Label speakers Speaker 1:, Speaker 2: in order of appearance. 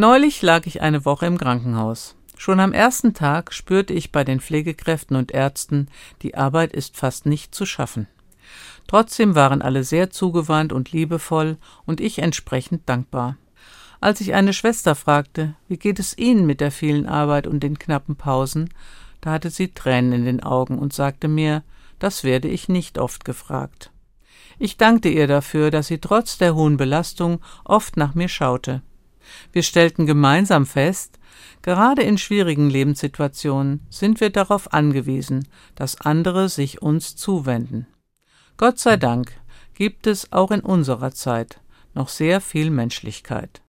Speaker 1: Neulich lag ich eine Woche im Krankenhaus. Schon am ersten Tag spürte ich bei den Pflegekräften und Ärzten, die Arbeit ist fast nicht zu schaffen. Trotzdem waren alle sehr zugewandt und liebevoll und ich entsprechend dankbar. Als ich eine Schwester fragte, wie geht es Ihnen mit der vielen Arbeit und den knappen Pausen, da hatte sie Tränen in den Augen und sagte mir, das werde ich nicht oft gefragt. Ich dankte ihr dafür, dass sie trotz der hohen Belastung oft nach mir schaute. Wir stellten gemeinsam fest, gerade in schwierigen Lebenssituationen sind wir darauf angewiesen, dass andere sich uns zuwenden. Gott sei Dank gibt es auch in unserer Zeit noch sehr viel Menschlichkeit.